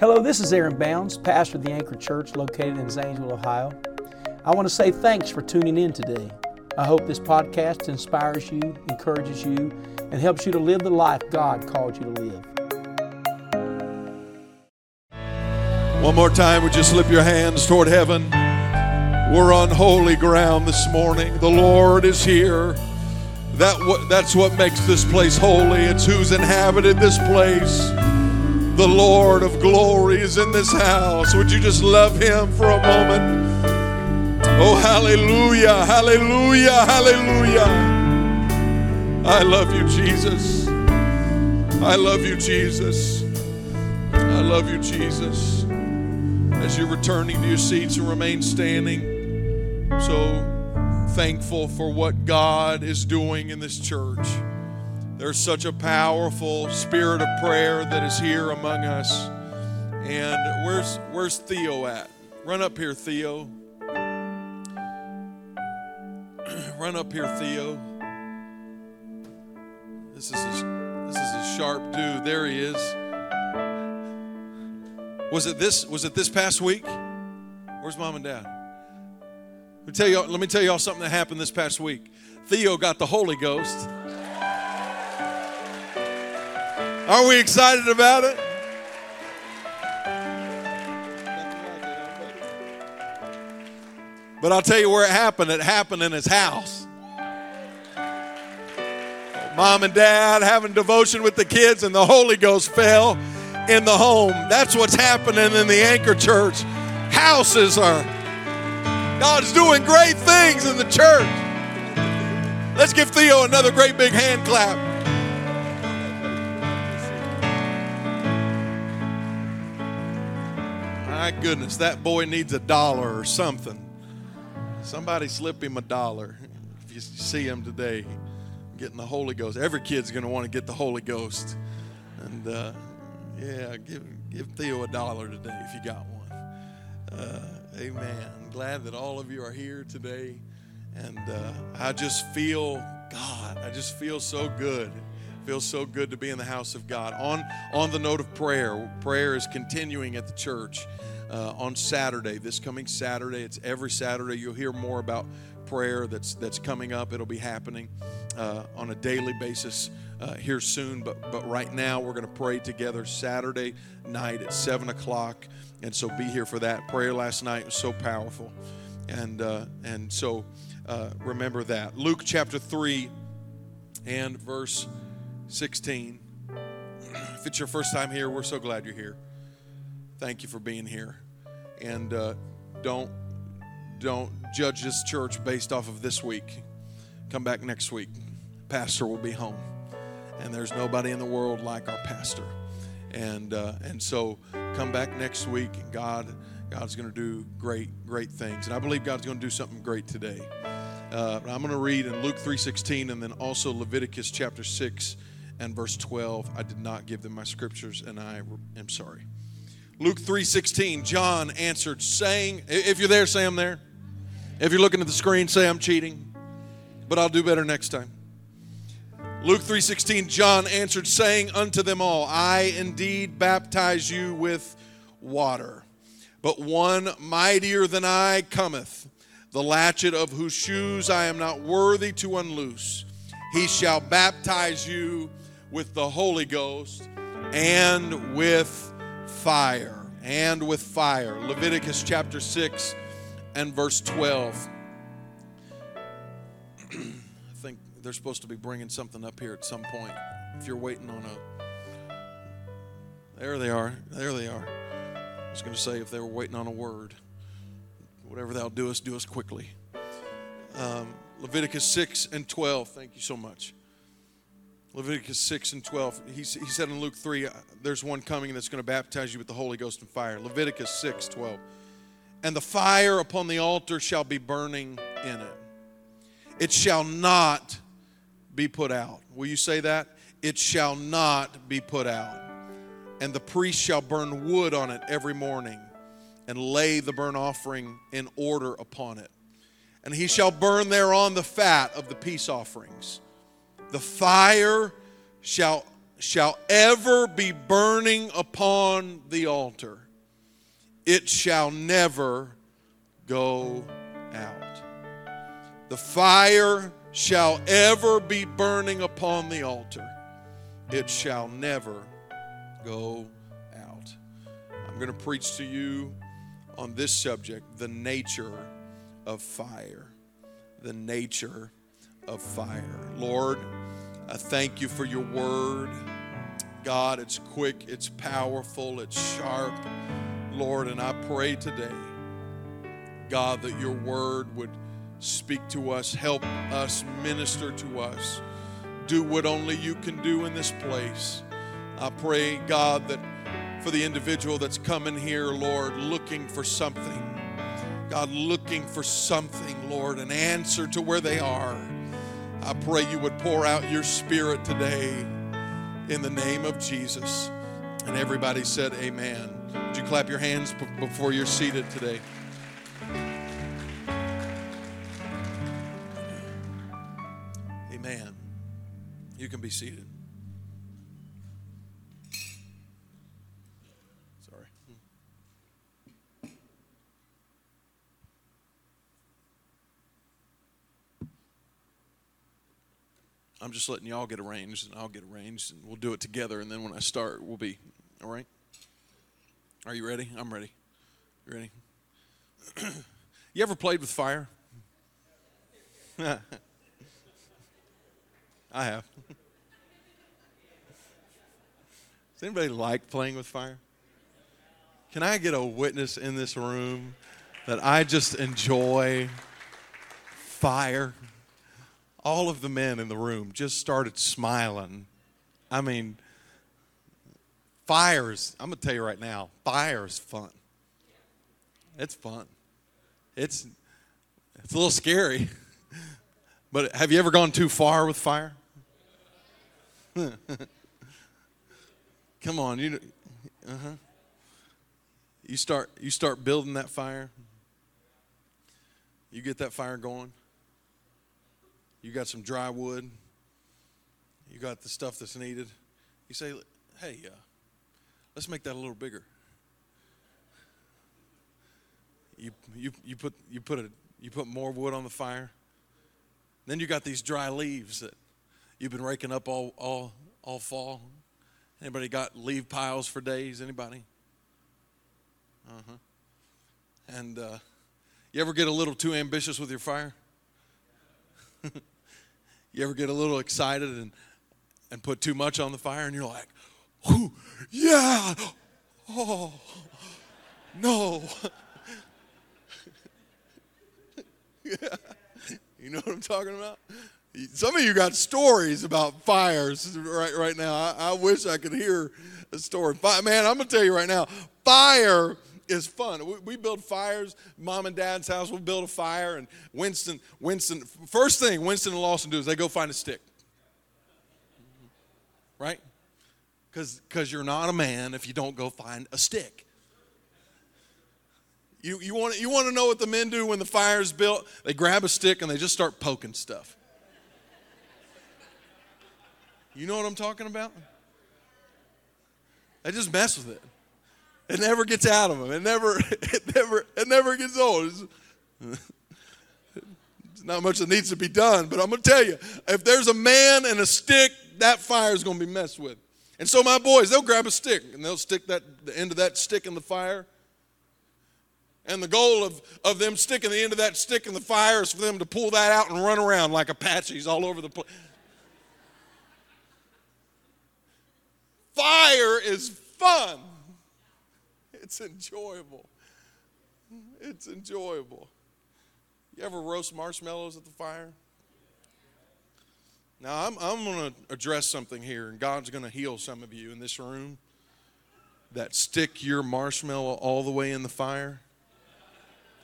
Hello, this is Aaron Bounds, pastor of the Anchor Church located in Zanesville, Ohio. I want to say thanks for tuning in today. I hope this podcast inspires you, encourages you, and helps you to live the life God called you to live. One more time, would you slip your hands toward heaven? We're on holy ground this morning. The Lord is here. That what, that's what makes this place holy. It's who's inhabited this place. The Lord of glory is in this house. Would you just love him for a moment? Oh, hallelujah, hallelujah, hallelujah. I love you, Jesus. I love you, Jesus. I love you, Jesus. As you're returning to your seats and remain standing, so thankful for what God is doing in this church. There's such a powerful spirit of prayer that is here among us. And where's where's Theo at? Run up here, Theo. Run up here, Theo. This is a, this is a sharp dude. There he is. Was it this was it this past week? Where's mom and dad? Let me tell you let me tell y'all something that happened this past week. Theo got the Holy Ghost. Are we excited about it? But I'll tell you where it happened. It happened in his house. Mom and dad having devotion with the kids, and the Holy Ghost fell in the home. That's what's happening in the Anchor Church. Houses are, God's doing great things in the church. Let's give Theo another great big hand clap. My goodness, that boy needs a dollar or something. Somebody slip him a dollar. If you see him today, getting the Holy Ghost. Every kid's going to want to get the Holy Ghost. And uh, yeah, give, give Theo a dollar today if you got one. Uh, amen. I'm glad that all of you are here today. And uh, I just feel, God, I just feel so good feels so good to be in the house of God. On on the note of prayer, prayer is continuing at the church uh, on Saturday. This coming Saturday, it's every Saturday. You'll hear more about prayer that's that's coming up. It'll be happening uh, on a daily basis uh, here soon. But but right now, we're going to pray together Saturday night at seven o'clock, and so be here for that. Prayer last night was so powerful, and uh, and so uh, remember that. Luke chapter three and verse 16. If it's your first time here, we're so glad you're here. Thank you for being here. And uh, don't don't judge this church based off of this week. Come back next week. Pastor will be home, and there's nobody in the world like our pastor. And uh, and so come back next week, God God's going to do great great things. And I believe God's going to do something great today. Uh, I'm going to read in Luke 3:16 and then also Leviticus chapter 6 and verse 12. I did not give them my scriptures and I am sorry. Luke 3:16 John answered saying if you're there say I'm there. If you're looking at the screen say I'm cheating. But I'll do better next time. Luke 3:16 John answered saying unto them all I indeed baptize you with water but one mightier than I cometh the latchet of whose shoes I am not worthy to unloose. He shall baptize you with the Holy Ghost and with fire. And with fire. Leviticus chapter 6 and verse 12. I think they're supposed to be bringing something up here at some point. If you're waiting on a. There they are. There they are. I was going to say if they were waiting on a word. Whatever thou doest, do us quickly. Um, Leviticus 6 and 12. Thank you so much. Leviticus 6 and 12. He, he said in Luke 3, uh, there's one coming that's going to baptize you with the Holy Ghost and fire. Leviticus 6 12. And the fire upon the altar shall be burning in it. It shall not be put out. Will you say that? It shall not be put out. And the priest shall burn wood on it every morning and lay the burnt offering in order upon it. And he shall burn thereon the fat of the peace offerings. The fire shall shall ever be burning upon the altar, it shall never go out. The fire shall ever be burning upon the altar, it shall never go out. I'm going to preach to you on this subject the nature of fire. The nature of fire. Lord, I thank you for your word. God, it's quick, it's powerful, it's sharp. Lord, and I pray today, God, that your word would speak to us, help us, minister to us, do what only you can do in this place. I pray, God, that for the individual that's coming here, Lord, looking for something, God, looking for something, Lord, an answer to where they are. I pray you would pour out your spirit today in the name of Jesus. And everybody said, Amen. Would you clap your hands before you're seated today? Amen. You can be seated. Sorry. I'm just letting y'all get arranged, and I'll get arranged, and we'll do it together. And then when I start, we'll be all right. Are you ready? I'm ready. You ready? you ever played with fire? I have. Does anybody like playing with fire? Can I get a witness in this room that I just enjoy fire? All of the men in the room just started smiling. I mean, fire's, I'm going to tell you right now, fire's fun. It's fun. It's, it's a little scary. But have you ever gone too far with fire? Come on, you uh-huh. You start you start building that fire. You get that fire going. You got some dry wood. You got the stuff that's needed. You say, "Hey, uh, let's make that a little bigger." You you you put you put a you put more wood on the fire. Then you got these dry leaves that you've been raking up all all all fall. Anybody got leaf piles for days? Anybody? Uh huh. And uh, you ever get a little too ambitious with your fire? you ever get a little excited and and put too much on the fire, and you're like, "Whoo, yeah, oh, no." yeah. You know what I'm talking about? Some of you got stories about fires right right now. I, I wish I could hear a story. Man, I'm gonna tell you right now, fire is fun. We, we, build fires. Mom and Dad's house will build a fire, and Winston, Winston. First thing Winston and Lawson do is they go find a stick, right? Because because you're not a man if you don't go find a stick. You, you, want, you want to know what the men do when the fire's built? They grab a stick and they just start poking stuff. You know what I'm talking about? They just mess with it. It never gets out of them. It never, it never, it never gets old. It's, it's not much that needs to be done, but I'm going to tell you, if there's a man and a stick, that fire is going to be messed with. And so my boys, they'll grab a stick and they'll stick that the end of that stick in the fire and the goal of, of them sticking the end of that stick in the fire is for them to pull that out and run around like Apaches all over the place. Fire is fun. It's enjoyable. It's enjoyable. You ever roast marshmallows at the fire? Now, I'm, I'm going to address something here, and God's going to heal some of you in this room that stick your marshmallow all the way in the fire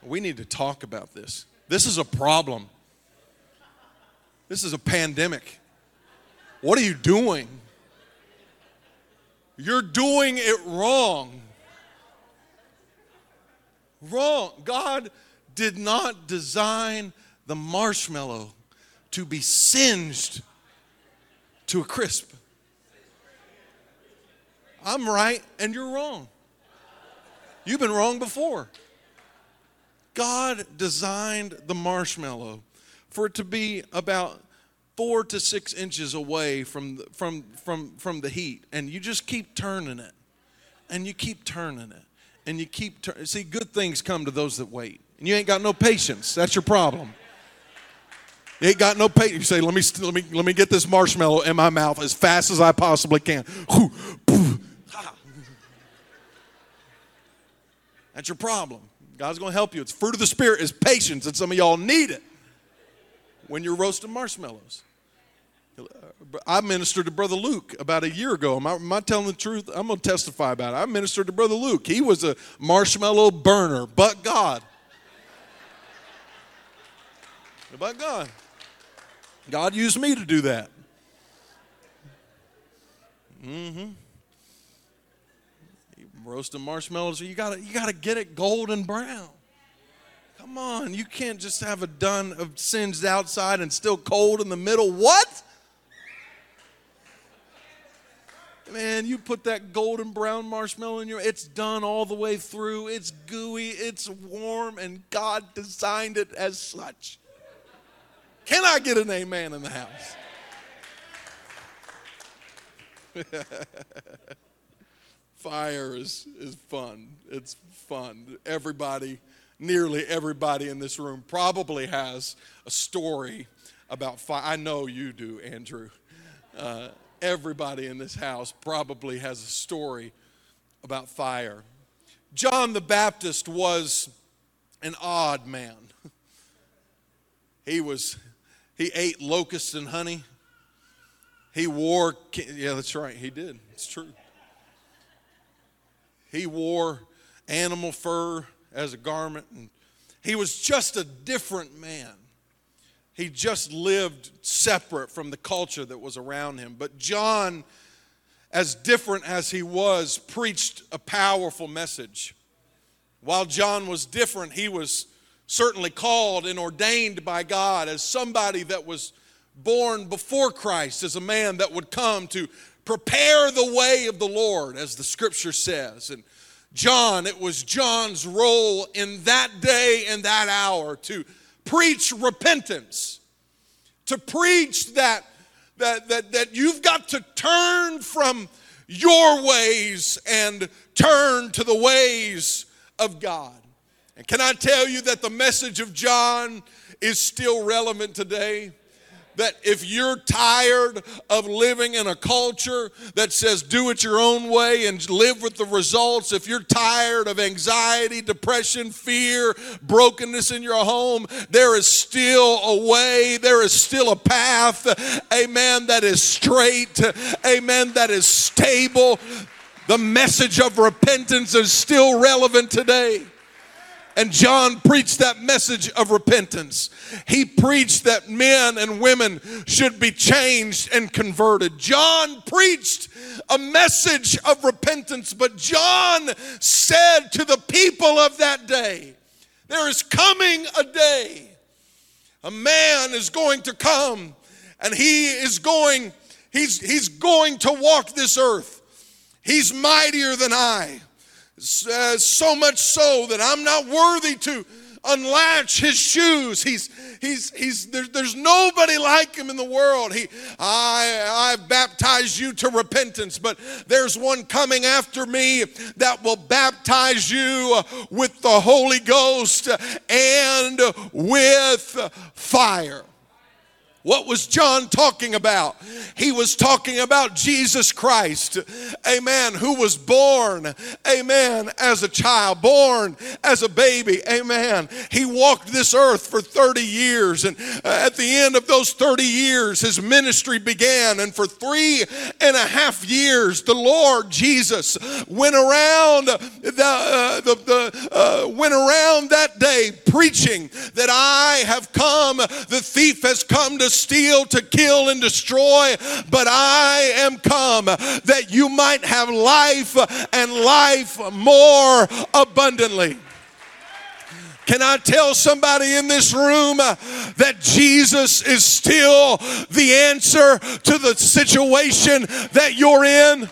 we need to talk about this. This is a problem. This is a pandemic. What are you doing? You're doing it wrong. Wrong. God did not design the marshmallow to be singed to a crisp. I'm right and you're wrong. You've been wrong before. God designed the marshmallow for it to be about four to six inches away from the, from from from the heat, and you just keep turning it, and you keep turning it, and you keep turning. See, good things come to those that wait, and you ain't got no patience. That's your problem. You ain't got no patience. You say, "Let me let me let me get this marshmallow in my mouth as fast as I possibly can." That's your problem. God's going to help you. It's fruit of the Spirit is patience, and some of y'all need it when you're roasting marshmallows. I ministered to Brother Luke about a year ago. Am I, am I telling the truth? I'm going to testify about it. I ministered to Brother Luke. He was a marshmallow burner, but God. But God. God used me to do that. Mm-hmm roasting marshmallows. You gotta you gotta get it golden brown. Come on, you can't just have a done of singed outside and still cold in the middle. What? Man, you put that golden brown marshmallow in your it's done all the way through. It's gooey, it's warm, and God designed it as such. Can I get an amen in the house? fire is, is fun. It's fun. Everybody, nearly everybody in this room probably has a story about fire. I know you do, Andrew. Uh, everybody in this house probably has a story about fire. John the Baptist was an odd man. He was, he ate locusts and honey. He wore, yeah, that's right, he did. It's true. He wore animal fur as a garment, and he was just a different man. He just lived separate from the culture that was around him. But John, as different as he was, preached a powerful message. While John was different, he was certainly called and ordained by God as somebody that was born before Christ, as a man that would come to prepare the way of the Lord, as the scripture says. And John, it was John's role in that day and that hour to preach repentance, to preach that, that, that, that you've got to turn from your ways and turn to the ways of God. And can I tell you that the message of John is still relevant today? That if you're tired of living in a culture that says do it your own way and live with the results, if you're tired of anxiety, depression, fear, brokenness in your home, there is still a way, there is still a path, amen, that is straight, amen, that is stable. The message of repentance is still relevant today. And John preached that message of repentance. He preached that men and women should be changed and converted. John preached a message of repentance, but John said to the people of that day, There is coming a day. A man is going to come and he is going, he's, he's going to walk this earth. He's mightier than I. Uh, so much so that I'm not worthy to unlatch his shoes. He's he's he's there, there's nobody like him in the world. He I I baptize you to repentance, but there's one coming after me that will baptize you with the Holy Ghost and with fire. What was John talking about? He was talking about Jesus Christ, amen, who was born, amen, as a child, born as a baby, amen. He walked this earth for 30 years, and at the end of those 30 years, his ministry began. And for three and a half years, the Lord Jesus went around the, uh, the, the uh, went around that day preaching that I have come, the thief has come to steal, to kill, and destroy, but I am come that you might have life and life more abundantly. Can I tell somebody in this room that Jesus is still the answer to the situation that you're in?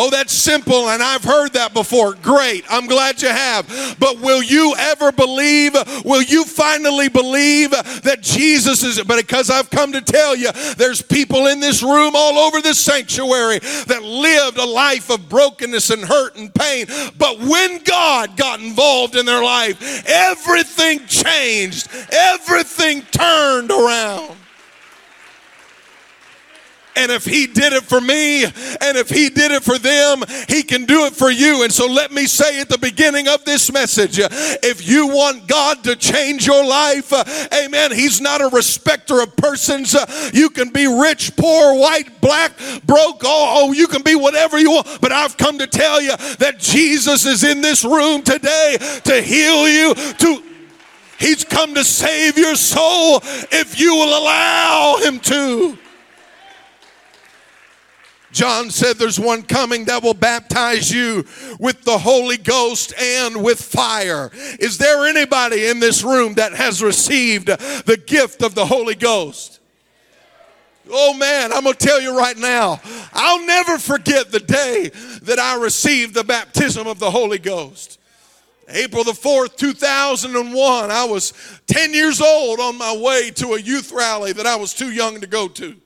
Oh, that's simple, and I've heard that before. Great. I'm glad you have. But will you ever believe? Will you finally believe that Jesus is? But because I've come to tell you, there's people in this room all over this sanctuary that lived a life of brokenness and hurt and pain. But when God got involved in their life, everything changed, everything turned around. And if He did it for me, and if He did it for them, He can do it for you. And so let me say at the beginning of this message if you want God to change your life, amen, He's not a respecter of persons. You can be rich, poor, white, black, broke, oh, you can be whatever you want. But I've come to tell you that Jesus is in this room today to heal you, to He's come to save your soul if you will allow Him to. John said there's one coming that will baptize you with the Holy Ghost and with fire. Is there anybody in this room that has received the gift of the Holy Ghost? Oh man, I'm going to tell you right now, I'll never forget the day that I received the baptism of the Holy Ghost. April the 4th, 2001, I was 10 years old on my way to a youth rally that I was too young to go to.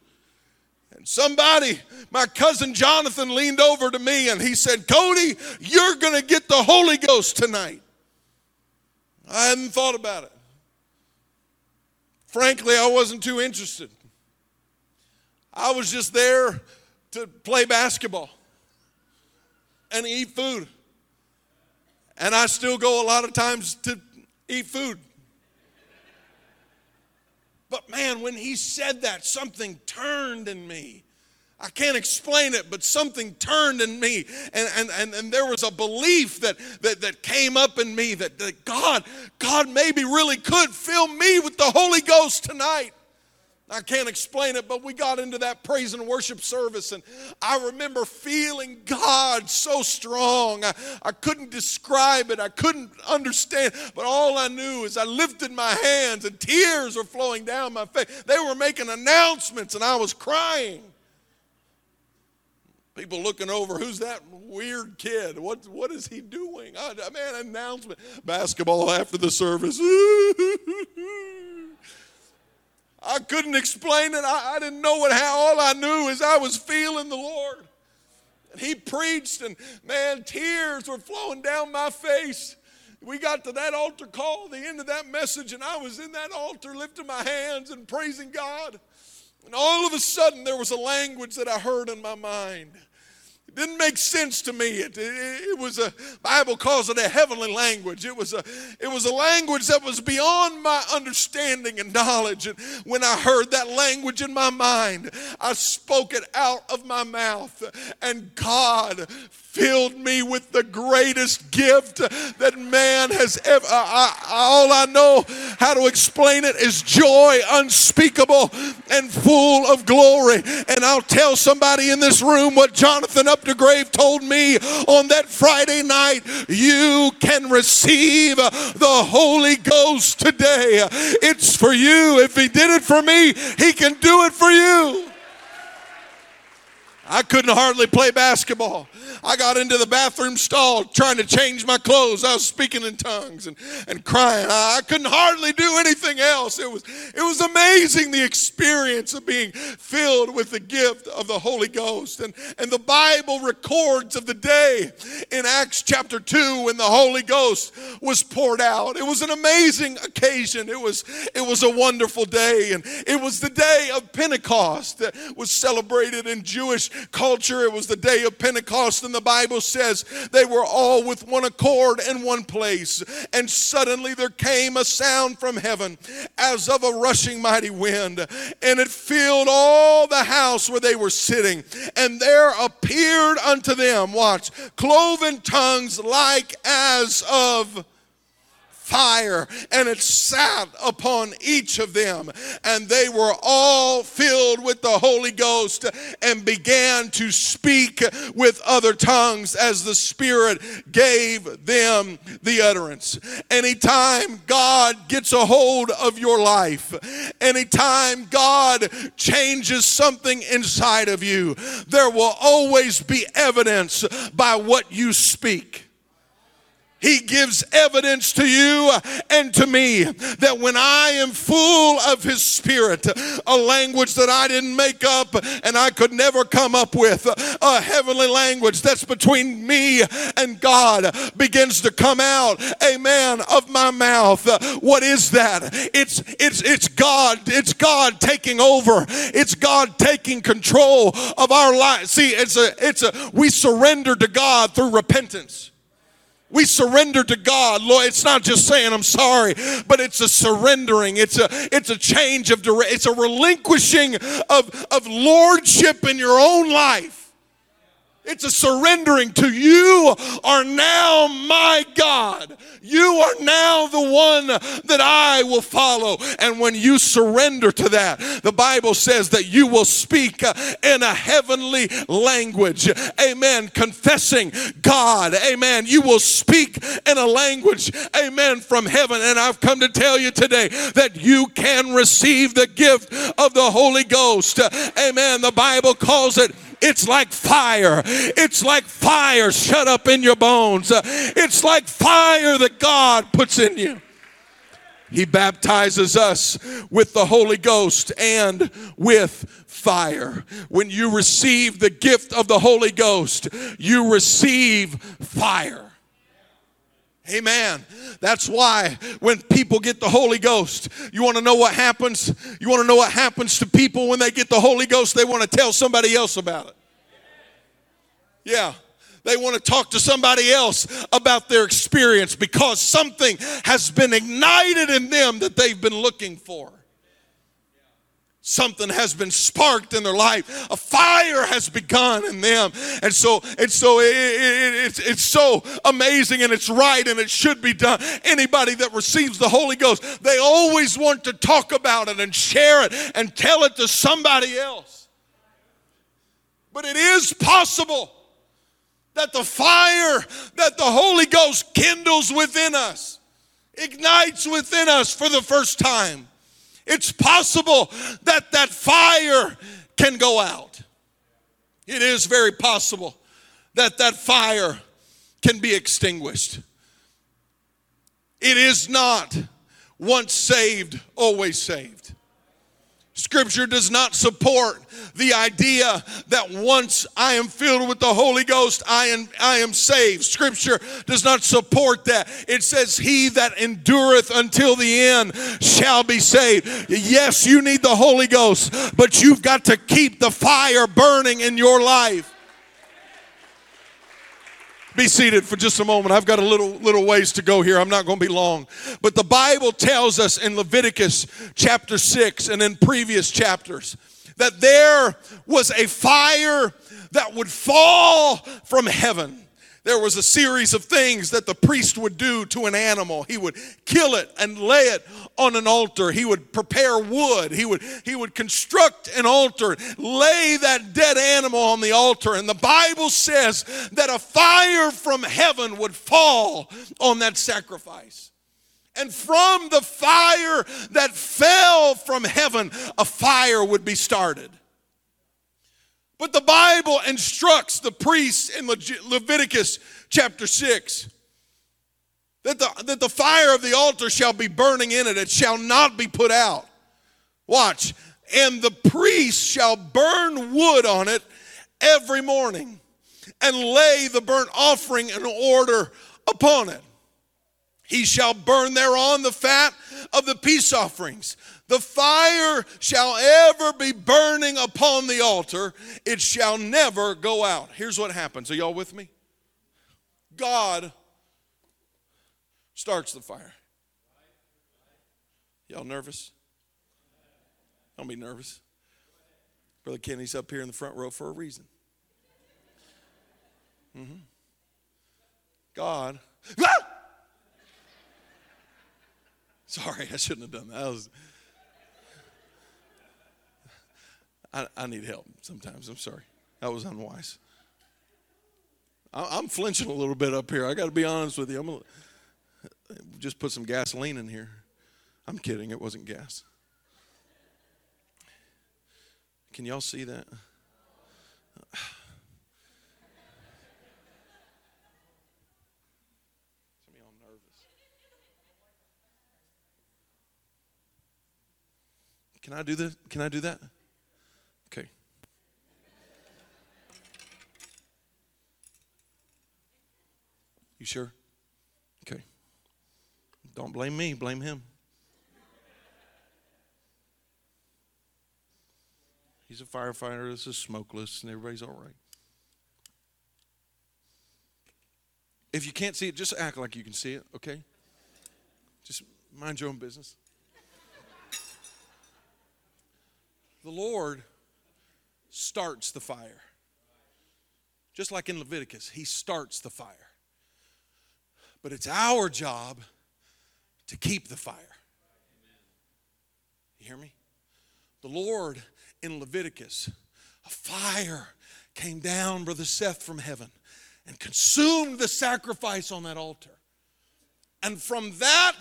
And somebody my cousin Jonathan leaned over to me and he said, Cody, you're going to get the Holy Ghost tonight. I hadn't thought about it. Frankly, I wasn't too interested. I was just there to play basketball and eat food. And I still go a lot of times to eat food. But man, when he said that, something turned in me. I can't explain it, but something turned in me. And, and, and, and there was a belief that, that, that came up in me that, that God, God maybe really could fill me with the Holy Ghost tonight. I can't explain it, but we got into that praise and worship service, and I remember feeling God so strong. I, I couldn't describe it, I couldn't understand, but all I knew is I lifted my hands, and tears were flowing down my face. They were making announcements, and I was crying. People looking over, who's that weird kid? What, what is he doing? I, man, announcement. Basketball after the service. I couldn't explain it. I, I didn't know what, how. All I knew is I was feeling the Lord. And he preached, and man, tears were flowing down my face. We got to that altar call, the end of that message, and I was in that altar lifting my hands and praising God. And all of a sudden, there was a language that I heard in my mind. It didn't make sense to me. It, it, it, was a Bible calls it a heavenly language. It was a it was a language that was beyond my understanding and knowledge. And when I heard that language in my mind, I spoke it out of my mouth, and God filled me with the greatest gift that man has ever. I, I, all I know how to explain it is joy unspeakable and full of glory. And I'll tell somebody in this room what Jonathan Updegrave told me on that Friday night. You can receive the Holy Ghost today. It's for you. If He did it for me, He can do it for you. I couldn't hardly play basketball. I got into the bathroom stall trying to change my clothes. I was speaking in tongues and, and crying. I, I couldn't hardly do anything else. It was, it was amazing the experience of being filled with the gift of the Holy Ghost. And, and the Bible records of the day in Acts chapter 2 when the Holy Ghost was poured out. It was an amazing occasion. It was, it was a wonderful day. And it was the day of Pentecost that was celebrated in Jewish culture. It was the day of Pentecost and the Bible says they were all with one accord in one place. And suddenly there came a sound from heaven as of a rushing mighty wind, and it filled all the house where they were sitting. And there appeared unto them, watch, cloven tongues like as of fire, and it sat upon each of them. And they were all filled with the Holy Ghost and began to speak with other tongues as the Spirit gave them the utterance. Anytime God gets a hold of your life, anytime God changes something inside of you, there will always be evidence by what you speak. He gives evidence to you and to me that when I am full of His Spirit, a language that I didn't make up and I could never come up with, a heavenly language that's between me and God begins to come out, amen, of my mouth. What is that? It's it's it's God, it's God taking over. It's God taking control of our life. See, it's a it's a we surrender to God through repentance. We surrender to God. Lord, it's not just saying I'm sorry, but it's a surrendering. It's a it's a change of direction. It's a relinquishing of, of lordship in your own life. It's a surrendering to you are now my God. You are now the one that I will follow. And when you surrender to that, the Bible says that you will speak uh, in a heavenly language. Amen. Confessing God. Amen. You will speak in a language. Amen. From heaven. And I've come to tell you today that you can receive the gift of the Holy Ghost. Amen. The Bible calls it it's like fire. It's like fire shut up in your bones. It's like fire that God puts in you. He baptizes us with the Holy Ghost and with fire. When you receive the gift of the Holy Ghost, you receive fire. Amen. That's why when people get the Holy Ghost, you want to know what happens? You want to know what happens to people when they get the Holy Ghost? They want to tell somebody else about it. Yeah. They want to talk to somebody else about their experience because something has been ignited in them that they've been looking for. Something has been sparked in their life. A fire has begun in them. And so, so it, it, it's, it's so amazing and it's right and it should be done. Anybody that receives the Holy Ghost, they always want to talk about it and share it and tell it to somebody else. But it is possible that the fire that the Holy Ghost kindles within us, ignites within us for the first time. It's possible that that fire can go out. It is very possible that that fire can be extinguished. It is not once saved, always saved. Scripture does not support the idea that once I am filled with the Holy Ghost, I am, I am saved. Scripture does not support that. It says, He that endureth until the end shall be saved. Yes, you need the Holy Ghost, but you've got to keep the fire burning in your life. Be seated for just a moment. I've got a little little ways to go here. I'm not going to be long. But the Bible tells us in Leviticus chapter 6 and in previous chapters that there was a fire that would fall from heaven there was a series of things that the priest would do to an animal. He would kill it and lay it on an altar. He would prepare wood. He would, he would construct an altar, lay that dead animal on the altar. And the Bible says that a fire from heaven would fall on that sacrifice. And from the fire that fell from heaven, a fire would be started. But the Bible instructs the priests in Leviticus chapter 6 that the, that the fire of the altar shall be burning in it, it shall not be put out. Watch. And the priest shall burn wood on it every morning and lay the burnt offering in order upon it. He shall burn thereon the fat of the peace offerings the fire shall ever be burning upon the altar, it shall never go out. Here's what happens. Are y'all with me? God starts the fire. Y'all nervous? Don't be nervous. Brother Kenny's up here in the front row for a reason. Mm-hmm. God. Ah! Sorry, I shouldn't have done that. that was, I, I need help sometimes. I'm sorry. That was unwise. I, am flinching a little bit up here. I got to be honest with you. I'm gonna just put some gasoline in here. I'm kidding. It wasn't gas. Can y'all see that? Can I do this? Can I do that? Okay. You sure? Okay. Don't blame me, blame him. He's a firefighter. This is smokeless, and everybody's all right. If you can't see it, just act like you can see it, okay? Just mind your own business. The Lord starts the fire. Just like in Leviticus, He starts the fire. But it's our job to keep the fire. You hear me? The Lord in Leviticus, a fire came down, Brother Seth, from heaven and consumed the sacrifice on that altar. And from that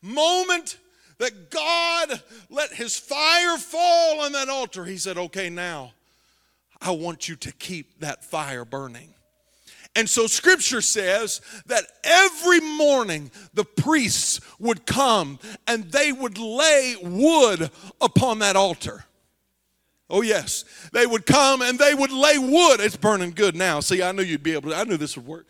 moment that God let his fire fall on that altar, he said, Okay, now I want you to keep that fire burning. And so scripture says that every morning the priests would come and they would lay wood upon that altar. Oh, yes. They would come and they would lay wood. It's burning good now. See, I knew you'd be able to, I knew this would work.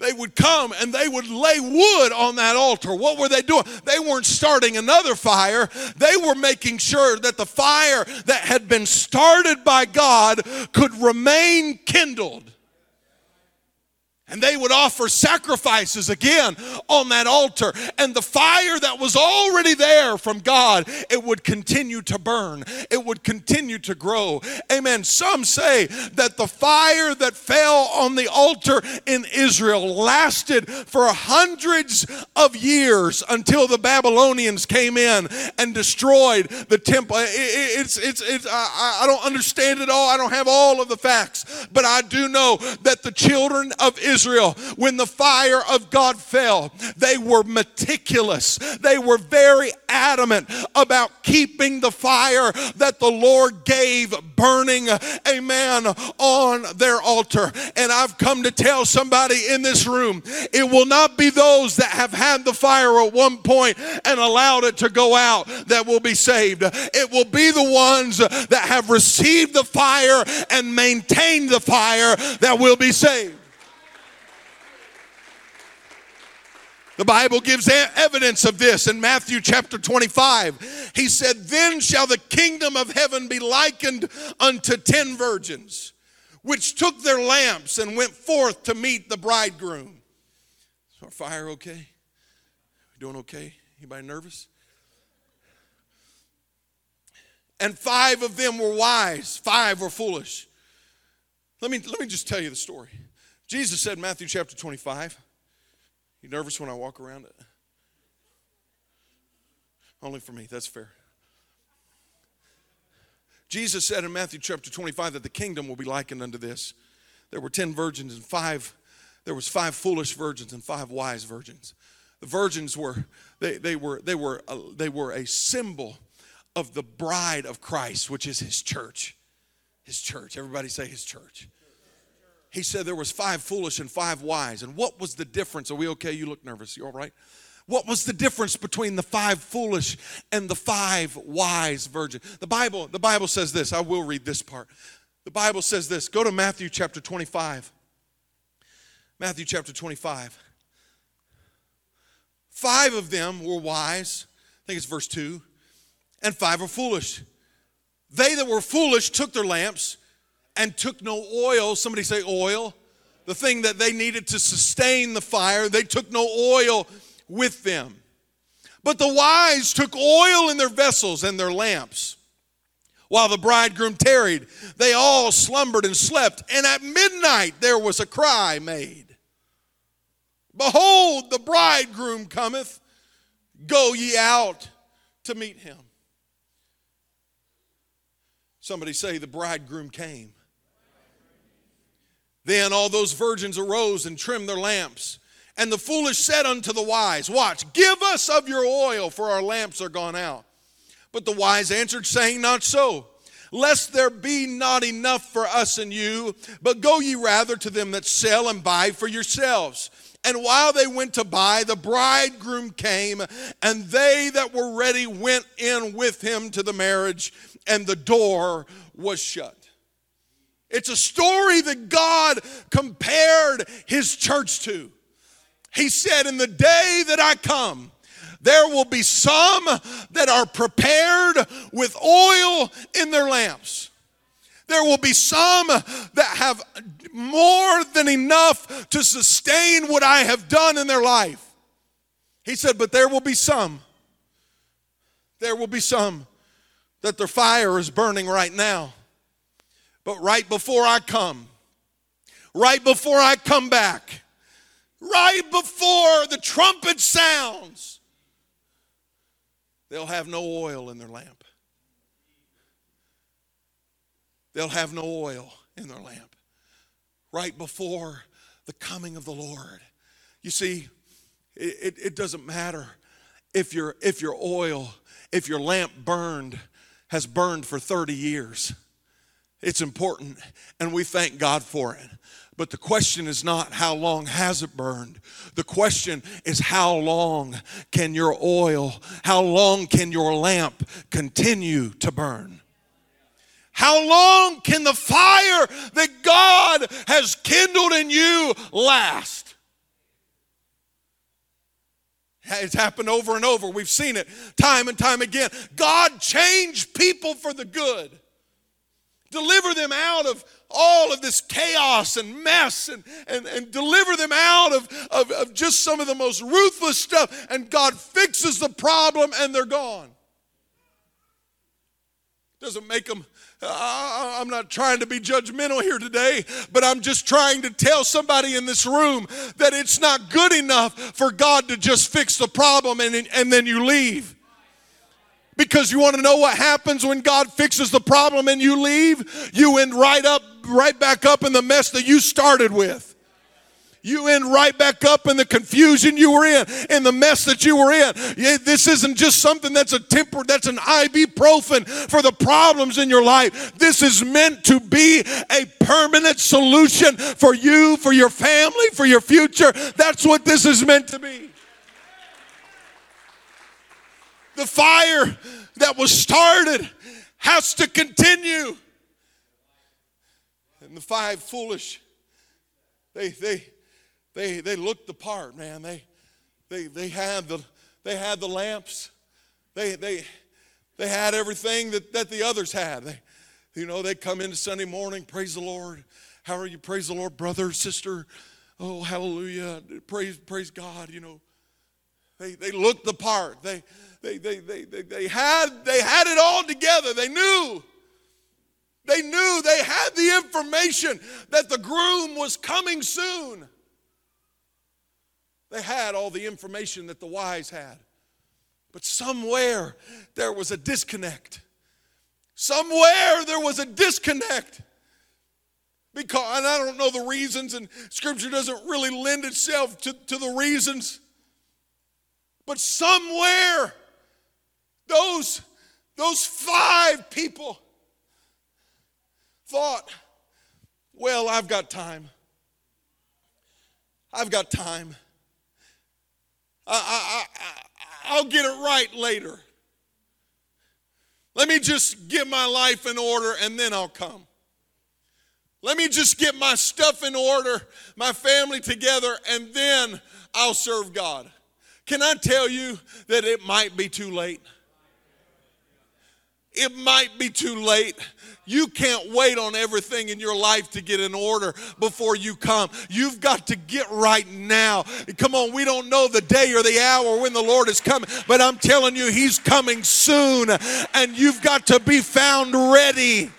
They would come and they would lay wood on that altar. What were they doing? They weren't starting another fire. They were making sure that the fire that had been started by God could remain kindled. And they would offer sacrifices again on that altar. And the fire that was already there from God, it would continue to burn. It would continue to grow. Amen. Some say that the fire that fell on the altar in Israel lasted for hundreds of years until the Babylonians came in and destroyed the temple. It's, it's, it's, I, I don't understand it all. I don't have all of the facts. But I do know that the children of Israel Israel, when the fire of God fell, they were meticulous. They were very adamant about keeping the fire that the Lord gave burning, amen, on their altar. And I've come to tell somebody in this room it will not be those that have had the fire at one point and allowed it to go out that will be saved. It will be the ones that have received the fire and maintained the fire that will be saved. The Bible gives evidence of this in Matthew chapter 25. He said, Then shall the kingdom of heaven be likened unto ten virgins, which took their lamps and went forth to meet the bridegroom. Is our fire okay? We doing okay? Anybody nervous? And five of them were wise, five were foolish. Let me, let me just tell you the story. Jesus said Matthew chapter 25, you nervous when I walk around it? Only for me, that's fair. Jesus said in Matthew chapter 25 that the kingdom will be likened unto this. There were 10 virgins and five, there was five foolish virgins and five wise virgins. The virgins were, they, they were, they were, a, they were a symbol of the bride of Christ, which is his church. His church. Everybody say his church he said there was five foolish and five wise. And what was the difference? Are we okay? You look nervous. You all right? What was the difference between the five foolish and the five wise virgins? The Bible, the Bible says this. I will read this part. The Bible says this. Go to Matthew chapter 25. Matthew chapter 25. Five of them were wise. I think it's verse 2. And five were foolish. They that were foolish took their lamps and took no oil. Somebody say oil. The thing that they needed to sustain the fire, they took no oil with them. But the wise took oil in their vessels and their lamps. While the bridegroom tarried, they all slumbered and slept. And at midnight there was a cry made Behold, the bridegroom cometh. Go ye out to meet him. Somebody say, The bridegroom came. Then all those virgins arose and trimmed their lamps. And the foolish said unto the wise, Watch, give us of your oil, for our lamps are gone out. But the wise answered, saying, Not so, lest there be not enough for us and you, but go ye rather to them that sell and buy for yourselves. And while they went to buy, the bridegroom came, and they that were ready went in with him to the marriage, and the door was shut. It's a story that God compared his church to. He said, In the day that I come, there will be some that are prepared with oil in their lamps. There will be some that have more than enough to sustain what I have done in their life. He said, But there will be some, there will be some that their fire is burning right now. But right before I come, right before I come back, right before the trumpet sounds, they'll have no oil in their lamp. They'll have no oil in their lamp. Right before the coming of the Lord. You see, it, it, it doesn't matter if your if your oil, if your lamp burned, has burned for 30 years it's important, and we thank God for it. But the question is not how long has it burned? The question is how long can your oil, how long can your lamp continue to burn? How long can the fire that God has kindled in you last? It's happened over and over. We've seen it time and time again. God changed people for the good. Deliver them out of all of this chaos and mess and, and, and deliver them out of, of, of just some of the most ruthless stuff. And God fixes the problem and they're gone. Doesn't make them uh, I'm not trying to be judgmental here today, but I'm just trying to tell somebody in this room that it's not good enough for God to just fix the problem and, and then you leave. Because you want to know what happens when God fixes the problem and you leave? You end right up, right back up in the mess that you started with. You end right back up in the confusion you were in, in the mess that you were in. This isn't just something that's a temper, that's an ibuprofen for the problems in your life. This is meant to be a permanent solution for you, for your family, for your future. That's what this is meant to be. The fire that was started has to continue. And the five foolish, they they they they looked the part, man. They they they had the they had the lamps. They they they had everything that, that the others had. They, you know, they come into Sunday morning, praise the Lord. How are you? Praise the Lord, brother, sister. Oh, hallelujah. Praise, praise God, you know. They they looked the part. They they, they, they, they, they, had, they had it all together. They knew. They knew they had the information that the groom was coming soon. They had all the information that the wise had. But somewhere there was a disconnect. Somewhere there was a disconnect. Because, and I don't know the reasons, and scripture doesn't really lend itself to, to the reasons. But somewhere those, those five people thought, well, I've got time. I've got time. I, I, I, will get it right later. Let me just get my life in order and then I'll come. Let me just get my stuff in order, my family together, and then I'll serve God. Can I tell you that it might be too late? It might be too late. You can't wait on everything in your life to get in order before you come. You've got to get right now. Come on, we don't know the day or the hour when the Lord is coming, but I'm telling you, He's coming soon, and you've got to be found ready.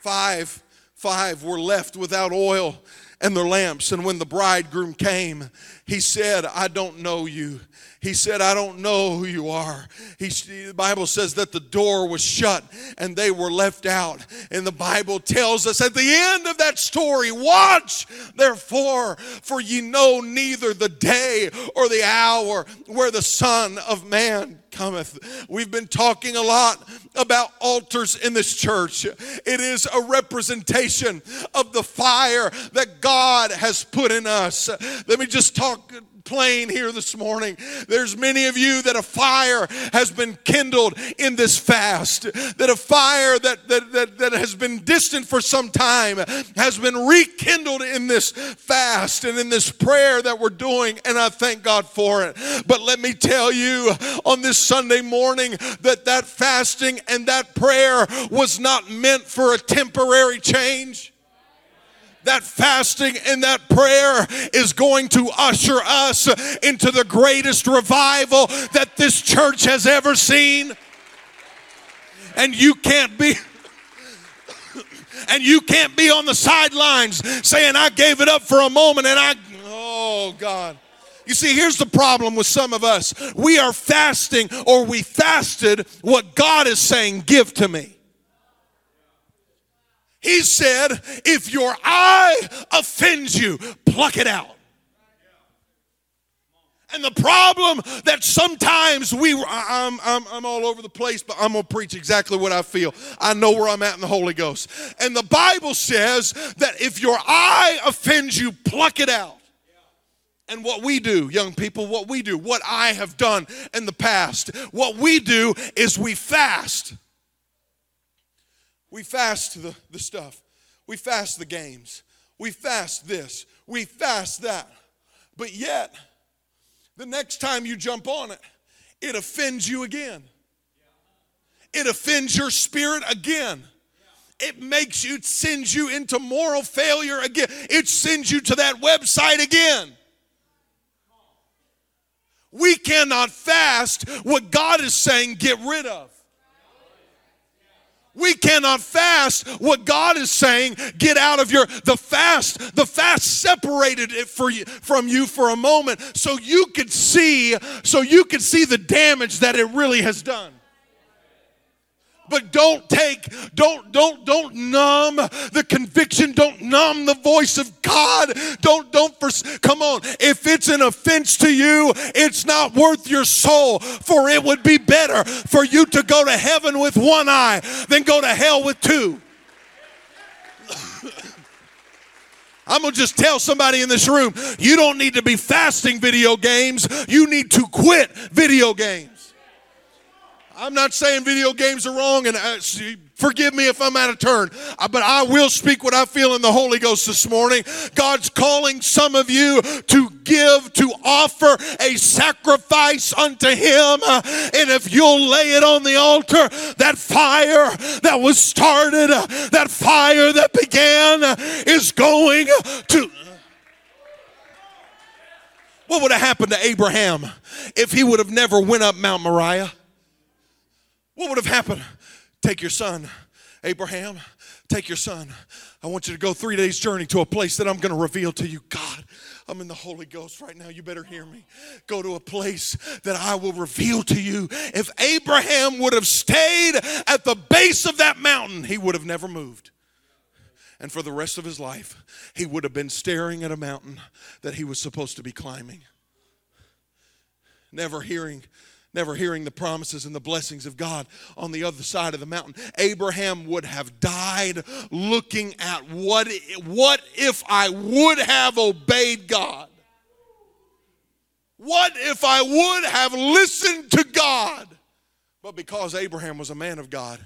Five, five were left without oil and their lamps. And when the bridegroom came, he said, I don't know you. He said, I don't know who you are. He, the Bible says that the door was shut and they were left out. And the Bible tells us at the end of that story, watch therefore, for ye know neither the day or the hour where the Son of Man cometh. We've been talking a lot about altars in this church. It is a representation of the fire that God has put in us. Let me just talk plain here this morning. There's many of you that a fire has been kindled in this fast, that a fire that, that, that, that has been distant for some time has been rekindled in this fast and in this prayer that we're doing, and I thank God for it. But let me tell you on this Sunday morning that that fasting and that prayer was not meant for a temporary change that fasting and that prayer is going to usher us into the greatest revival that this church has ever seen. And you can't be and you can't be on the sidelines saying I gave it up for a moment and I oh God. You see, here's the problem with some of us. We are fasting or we fasted what God is saying, give to me. He said, if your eye offends you, pluck it out. And the problem that sometimes we, I'm, I'm, I'm all over the place, but I'm going to preach exactly what I feel. I know where I'm at in the Holy Ghost. And the Bible says that if your eye offends you, pluck it out. And what we do, young people, what we do, what I have done in the past, what we do is we fast. We fast the, the stuff. We fast the games. We fast this. We fast that. But yet, the next time you jump on it, it offends you again. It offends your spirit again. It makes you, it sends you into moral failure again. It sends you to that website again. We cannot fast what God is saying get rid of. We cannot fast what God is saying. Get out of your the fast. The fast separated it for you from you for a moment so you could see so you could see the damage that it really has done but don't take don't don't don't numb the conviction. Don't numb the voice of god. Don't don't for, come on. If it's an offense to you it's not worth your soul for it would be better for you to go to heaven with one eye than go to hell with two. I'm gonna just tell somebody in this room you don't need to be fasting video games, you need to quit video games. I'm not saying video games are wrong, and uh, forgive me if I'm out of turn, uh, but I will speak what I feel in the Holy Ghost this morning. God's calling some of you to give, to offer a sacrifice unto Him, uh, and if you'll lay it on the altar, that fire that was started, that fire that began, is going to. What would have happened to Abraham if he would have never went up Mount Moriah? What would have happened? Take your son, Abraham, take your son. I want you to go three days' journey to a place that I'm going to reveal to you. God, I'm in the Holy Ghost right now. You better hear me. Go to a place that I will reveal to you. If Abraham would have stayed at the base of that mountain, he would have never moved. And for the rest of his life, he would have been staring at a mountain that he was supposed to be climbing. Never hearing never hearing the promises and the blessings of God on the other side of the mountain. Abraham would have died looking at what, what if I would have obeyed God? What if I would have listened to God? But because Abraham was a man of God,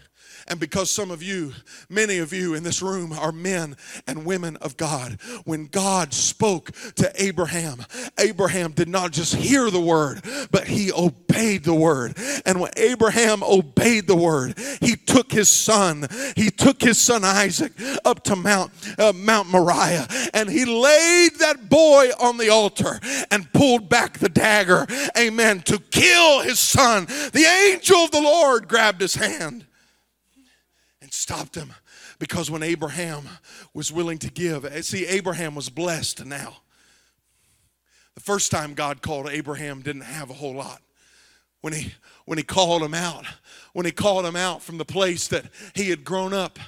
and because some of you, many of you in this room are men and women of God, when God spoke to Abraham, Abraham did not just hear the word, but he obeyed the word. And when Abraham obeyed the word, he took his son, he took his son Isaac up to Mount, uh, Mount Moriah, and he laid that boy on the altar and pulled back the dagger, amen, to kill his son. The angel of the Lord grabbed his hand and stopped him. Because when Abraham was willing to give, eh, see, Abraham was blessed now. The first time God called Abraham didn't have a whole lot. When he when he called him out, when he called him out from the place that he had grown up,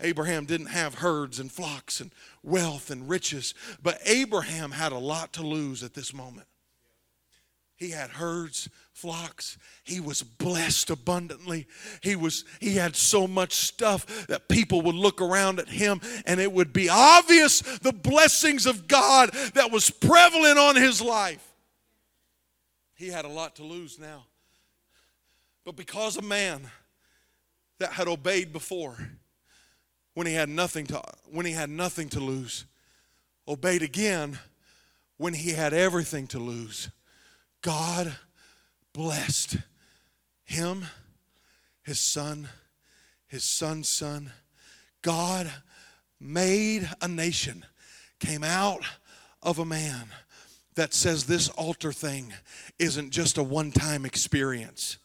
Abraham didn't have herds and flocks and wealth and riches, but Abraham had a lot to lose at this moment. He had herds, flocks. He was blessed abundantly. He was he had so much stuff that people would look around at him and it would be obvious the blessings of God that was prevalent on his life. He had a lot to lose now. But because a man that had obeyed before when he had nothing to when he had nothing to lose obeyed again when he had everything to lose God blessed him, his son, his son's son. God made a nation, came out of a man that says this altar thing isn't just a one time experience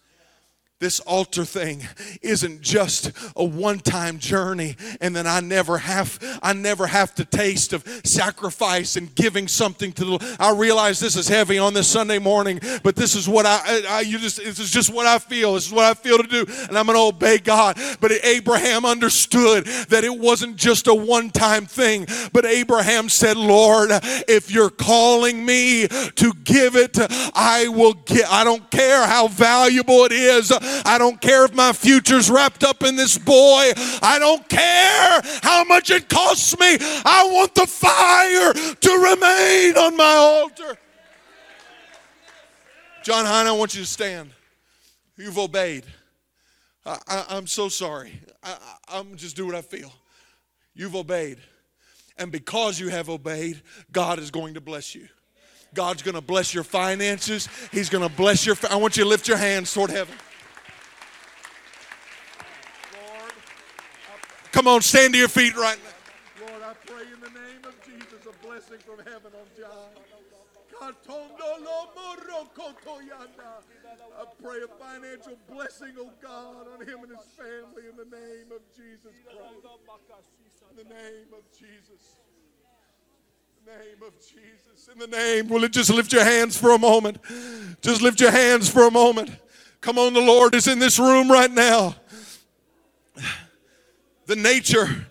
this altar thing isn't just a one-time journey and then I never have I never have to taste of sacrifice and giving something to the I realize this is heavy on this Sunday morning but this is what I, I you just this is just what I feel. This is what I feel to do and I'm going to obey God. But Abraham understood that it wasn't just a one-time thing. But Abraham said Lord if you're calling me to give it I will get I don't care how valuable it is I don't care if my future's wrapped up in this boy. I don't care how much it costs me. I want the fire to remain on my altar. John Hine, I want you to stand. You've obeyed. I, am so sorry. I, I'm just do what I feel. You've obeyed. And because you have obeyed, God is going to bless you. God's going to bless your finances. He's going to bless your. I want you to lift your hands toward heaven. Come on, stand to your feet right now. Lord, I pray in the name of Jesus a blessing from heaven on John. I pray a financial blessing, oh God, on him and his family in the name of Jesus Christ. In the name of Jesus. In the name of Jesus. In the name. Will it just lift your hands for a moment? Just lift your hands for a moment. Come on, the Lord is in this room right now the nature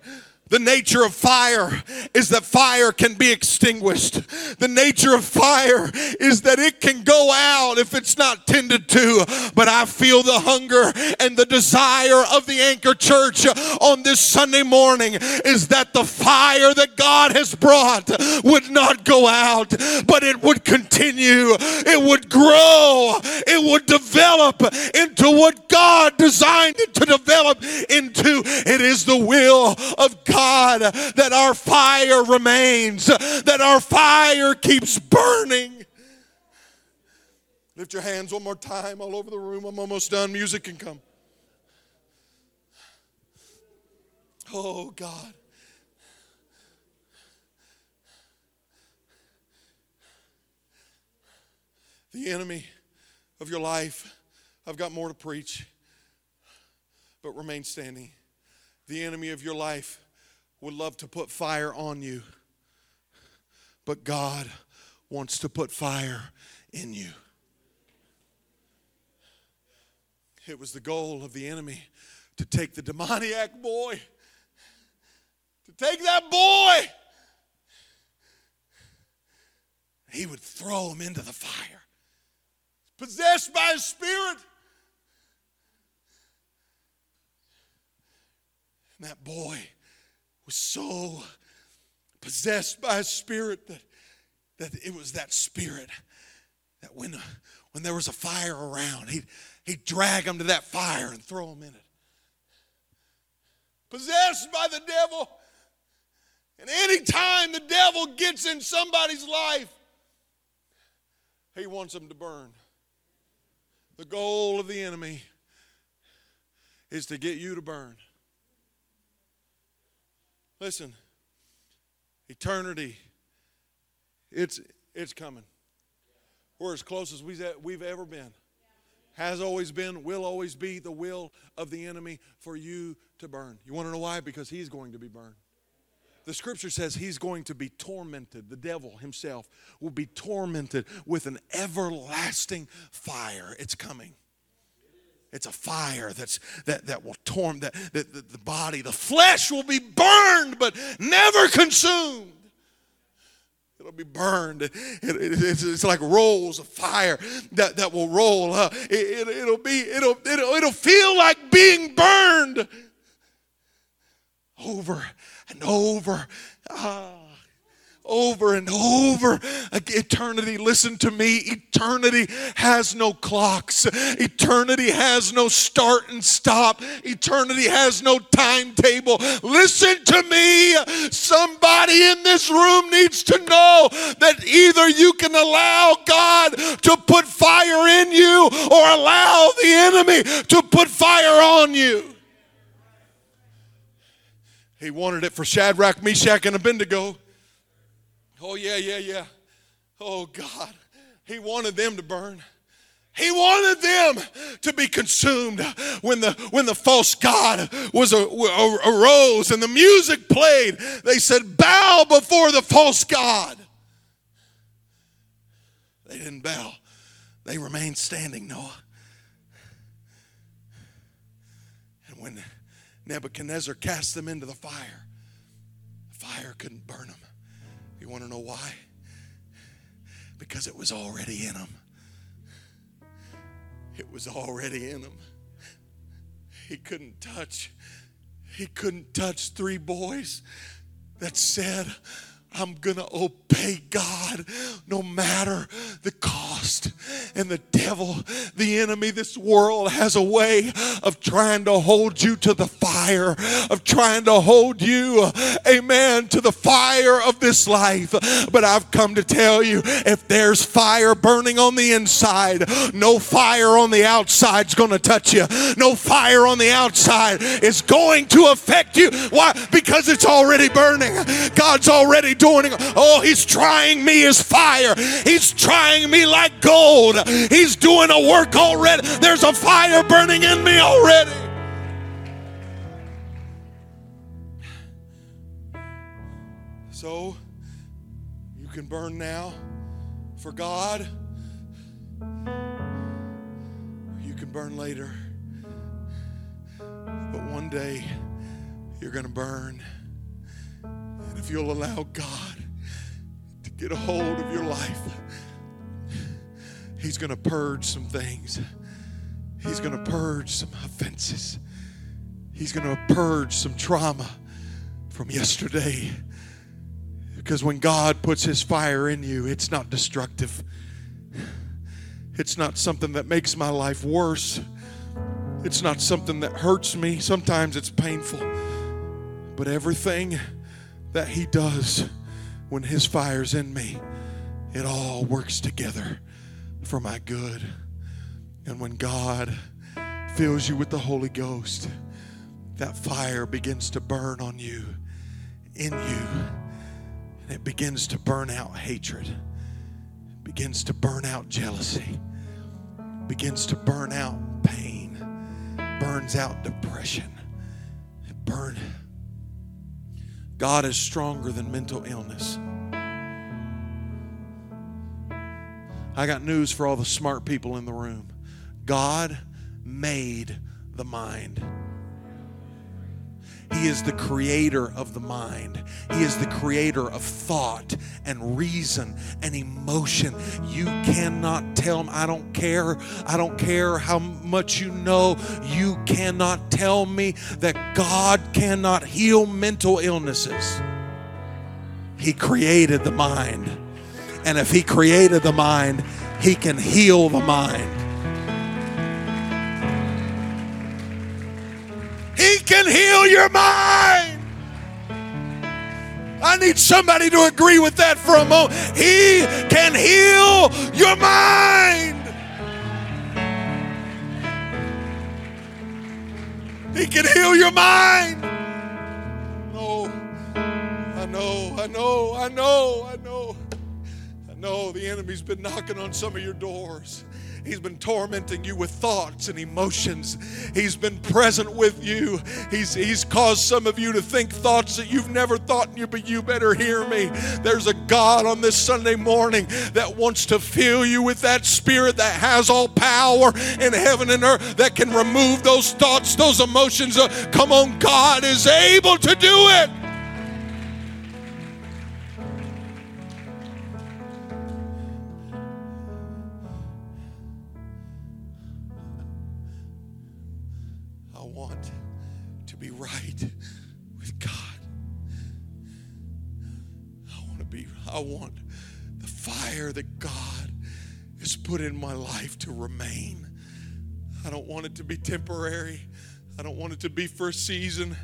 the nature of fire is that fire can be extinguished. The nature of fire is that it can go out if it's not tended to. But I feel the hunger and the desire of the Anchor Church on this Sunday morning is that the fire that God has brought would not go out, but it would continue. It would grow. It would develop into what God designed it to develop into. It is the will of God God, that our fire remains, that our fire keeps burning. Lift your hands one more time all over the room. I'm almost done. Music can come. Oh, God. The enemy of your life, I've got more to preach, but remain standing. The enemy of your life would love to put fire on you, but God wants to put fire in you. It was the goal of the enemy to take the demoniac boy, to take that boy. He would throw him into the fire, possessed by a spirit. And that boy was so possessed by a spirit that, that it was that spirit that when, when there was a fire around, he'd, he'd drag them to that fire and throw them in it. Possessed by the devil. And anytime the devil gets in somebody's life, he wants them to burn. The goal of the enemy is to get you to burn. Listen, eternity, it's, it's coming. We're as close as we've ever been. has always been, will always be the will of the enemy for you to burn. You want to know why? Because he's going to be burned. The scripture says he's going to be tormented. The devil himself will be tormented with an everlasting fire. It's coming. It's a fire that's that that will torment that, that, the body, the flesh will be burned but never consumed. It'll be burned. It, it, it's, it's, like rolls of fire that, that will roll. Uh, it, will be, it'll, it'll, it'll feel like being burned over and over. Ah over and over. Eternity, listen to me. Eternity has no clocks. Eternity has no start and stop. Eternity has no timetable. Listen to me. Somebody in this room needs to know that either you can allow God to put fire in you or allow the enemy to put fire on you. He wanted it for Shadrach, Meshach, and Abednego. Oh, yeah, yeah, yeah. Oh, God. He wanted them to burn. He wanted them to be consumed when the when the false god was arose and the music played. They said, "Bow before the false god." They didn't bow; they remained standing. Noah. And when Nebuchadnezzar cast them into the fire, the fire couldn't burn them. You want to know why? Because it was already in him. It was already in him. He couldn't touch. He couldn't touch three boys that said, I'm going to obey God no matter the cost. And the devil, the enemy, this world has a way of trying to hold you to the fire, of trying to hold you, amen, to the fire of this life. But I've come to tell you if there's fire burning on the inside, no fire on the outside is going to touch you. No fire on the outside is going to affect you. Why? Because it's already burning. God's already doing. Oh, He's trying me as fire. He's trying me like gold. He's doing a work already. There's a fire burning in me already. So, you can burn now for God, you can burn later. But one day, you're going to burn if you'll allow God to get a hold of your life, He's going to purge some things. He's going to purge some offenses. He's going to purge some trauma from yesterday. Because when God puts His fire in you, it's not destructive. It's not something that makes my life worse. It's not something that hurts me. Sometimes it's painful. But everything that He does when His fire's in me, it all works together for my good. And when God fills you with the Holy Ghost, that fire begins to burn on you, in you, and it begins to burn out hatred, begins to burn out jealousy, begins to burn out pain, burns out depression, it burns God is stronger than mental illness. I got news for all the smart people in the room. God made the mind. He is the creator of the mind. He is the creator of thought and reason and emotion. You cannot tell me, I don't care. I don't care how much you know. You cannot tell me that God cannot heal mental illnesses. He created the mind. And if He created the mind, He can heal the mind. Can heal your mind. I need somebody to agree with that for a moment. He can heal your mind. He can heal your mind. Oh, I know, I know, I know, I know. I know the enemy's been knocking on some of your doors. He's been tormenting you with thoughts and emotions. He's been present with you. He's, he's caused some of you to think thoughts that you've never thought you, but you better hear me. There's a God on this Sunday morning that wants to fill you with that spirit that has all power in heaven and earth that can remove those thoughts, those emotions. Come on, God is able to do it. That God has put in my life to remain. I don't want it to be temporary. I don't want it to be for a season.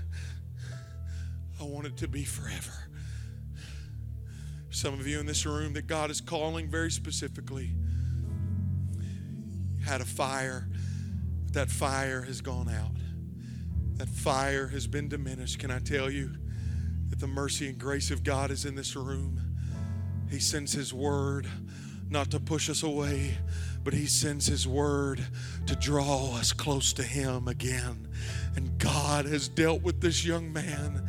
I want it to be forever. Some of you in this room that God is calling very specifically had a fire, but that fire has gone out. That fire has been diminished. Can I tell you that the mercy and grace of God is in this room? He sends His word not to push us away, but He sends His word to draw us close to Him again. And God has dealt with this young man.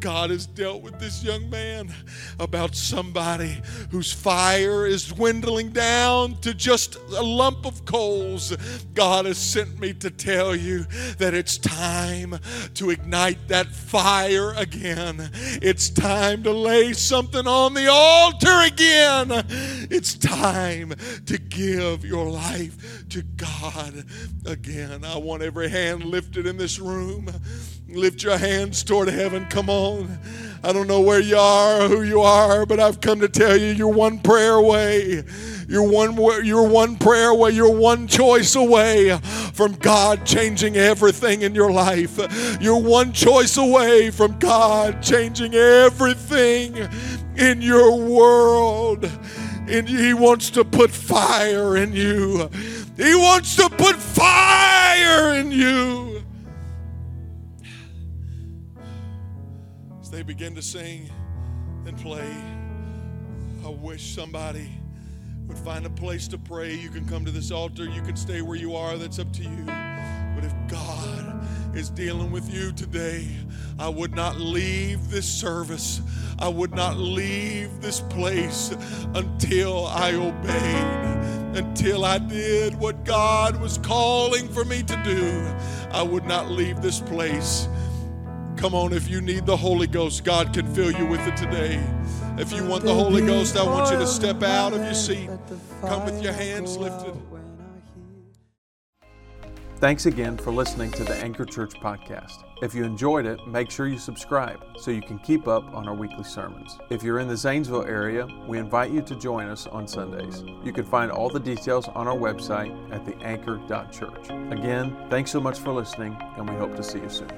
God has dealt with this young man about somebody whose fire is dwindling down to just a lump of coals. God has sent me to tell you that it's time to ignite that fire again. It's time to lay something on the altar again. It's time to give your life to God again. I want every hand lifted in this room. Lift your hands toward heaven. Come on. I don't know where you are or who you are, but I've come to tell you you're one prayer away. You're one, you're one prayer away. You're one choice away from God changing everything in your life. You're one choice away from God changing everything in your world. And He wants to put fire in you. He wants to put fire in you. They begin to sing and play, I wish somebody would find a place to pray. You can come to this altar, you can stay where you are, that's up to you. But if God is dealing with you today, I would not leave this service. I would not leave this place until I obeyed, until I did what God was calling for me to do. I would not leave this place. Come on, if you need the Holy Ghost, God can fill you with it today. If you want the Holy Ghost, I want you to step out of your seat. Come with your hands lifted. Thanks again for listening to the Anchor Church podcast. If you enjoyed it, make sure you subscribe so you can keep up on our weekly sermons. If you're in the Zanesville area, we invite you to join us on Sundays. You can find all the details on our website at theanchor.church. Again, thanks so much for listening, and we hope to see you soon.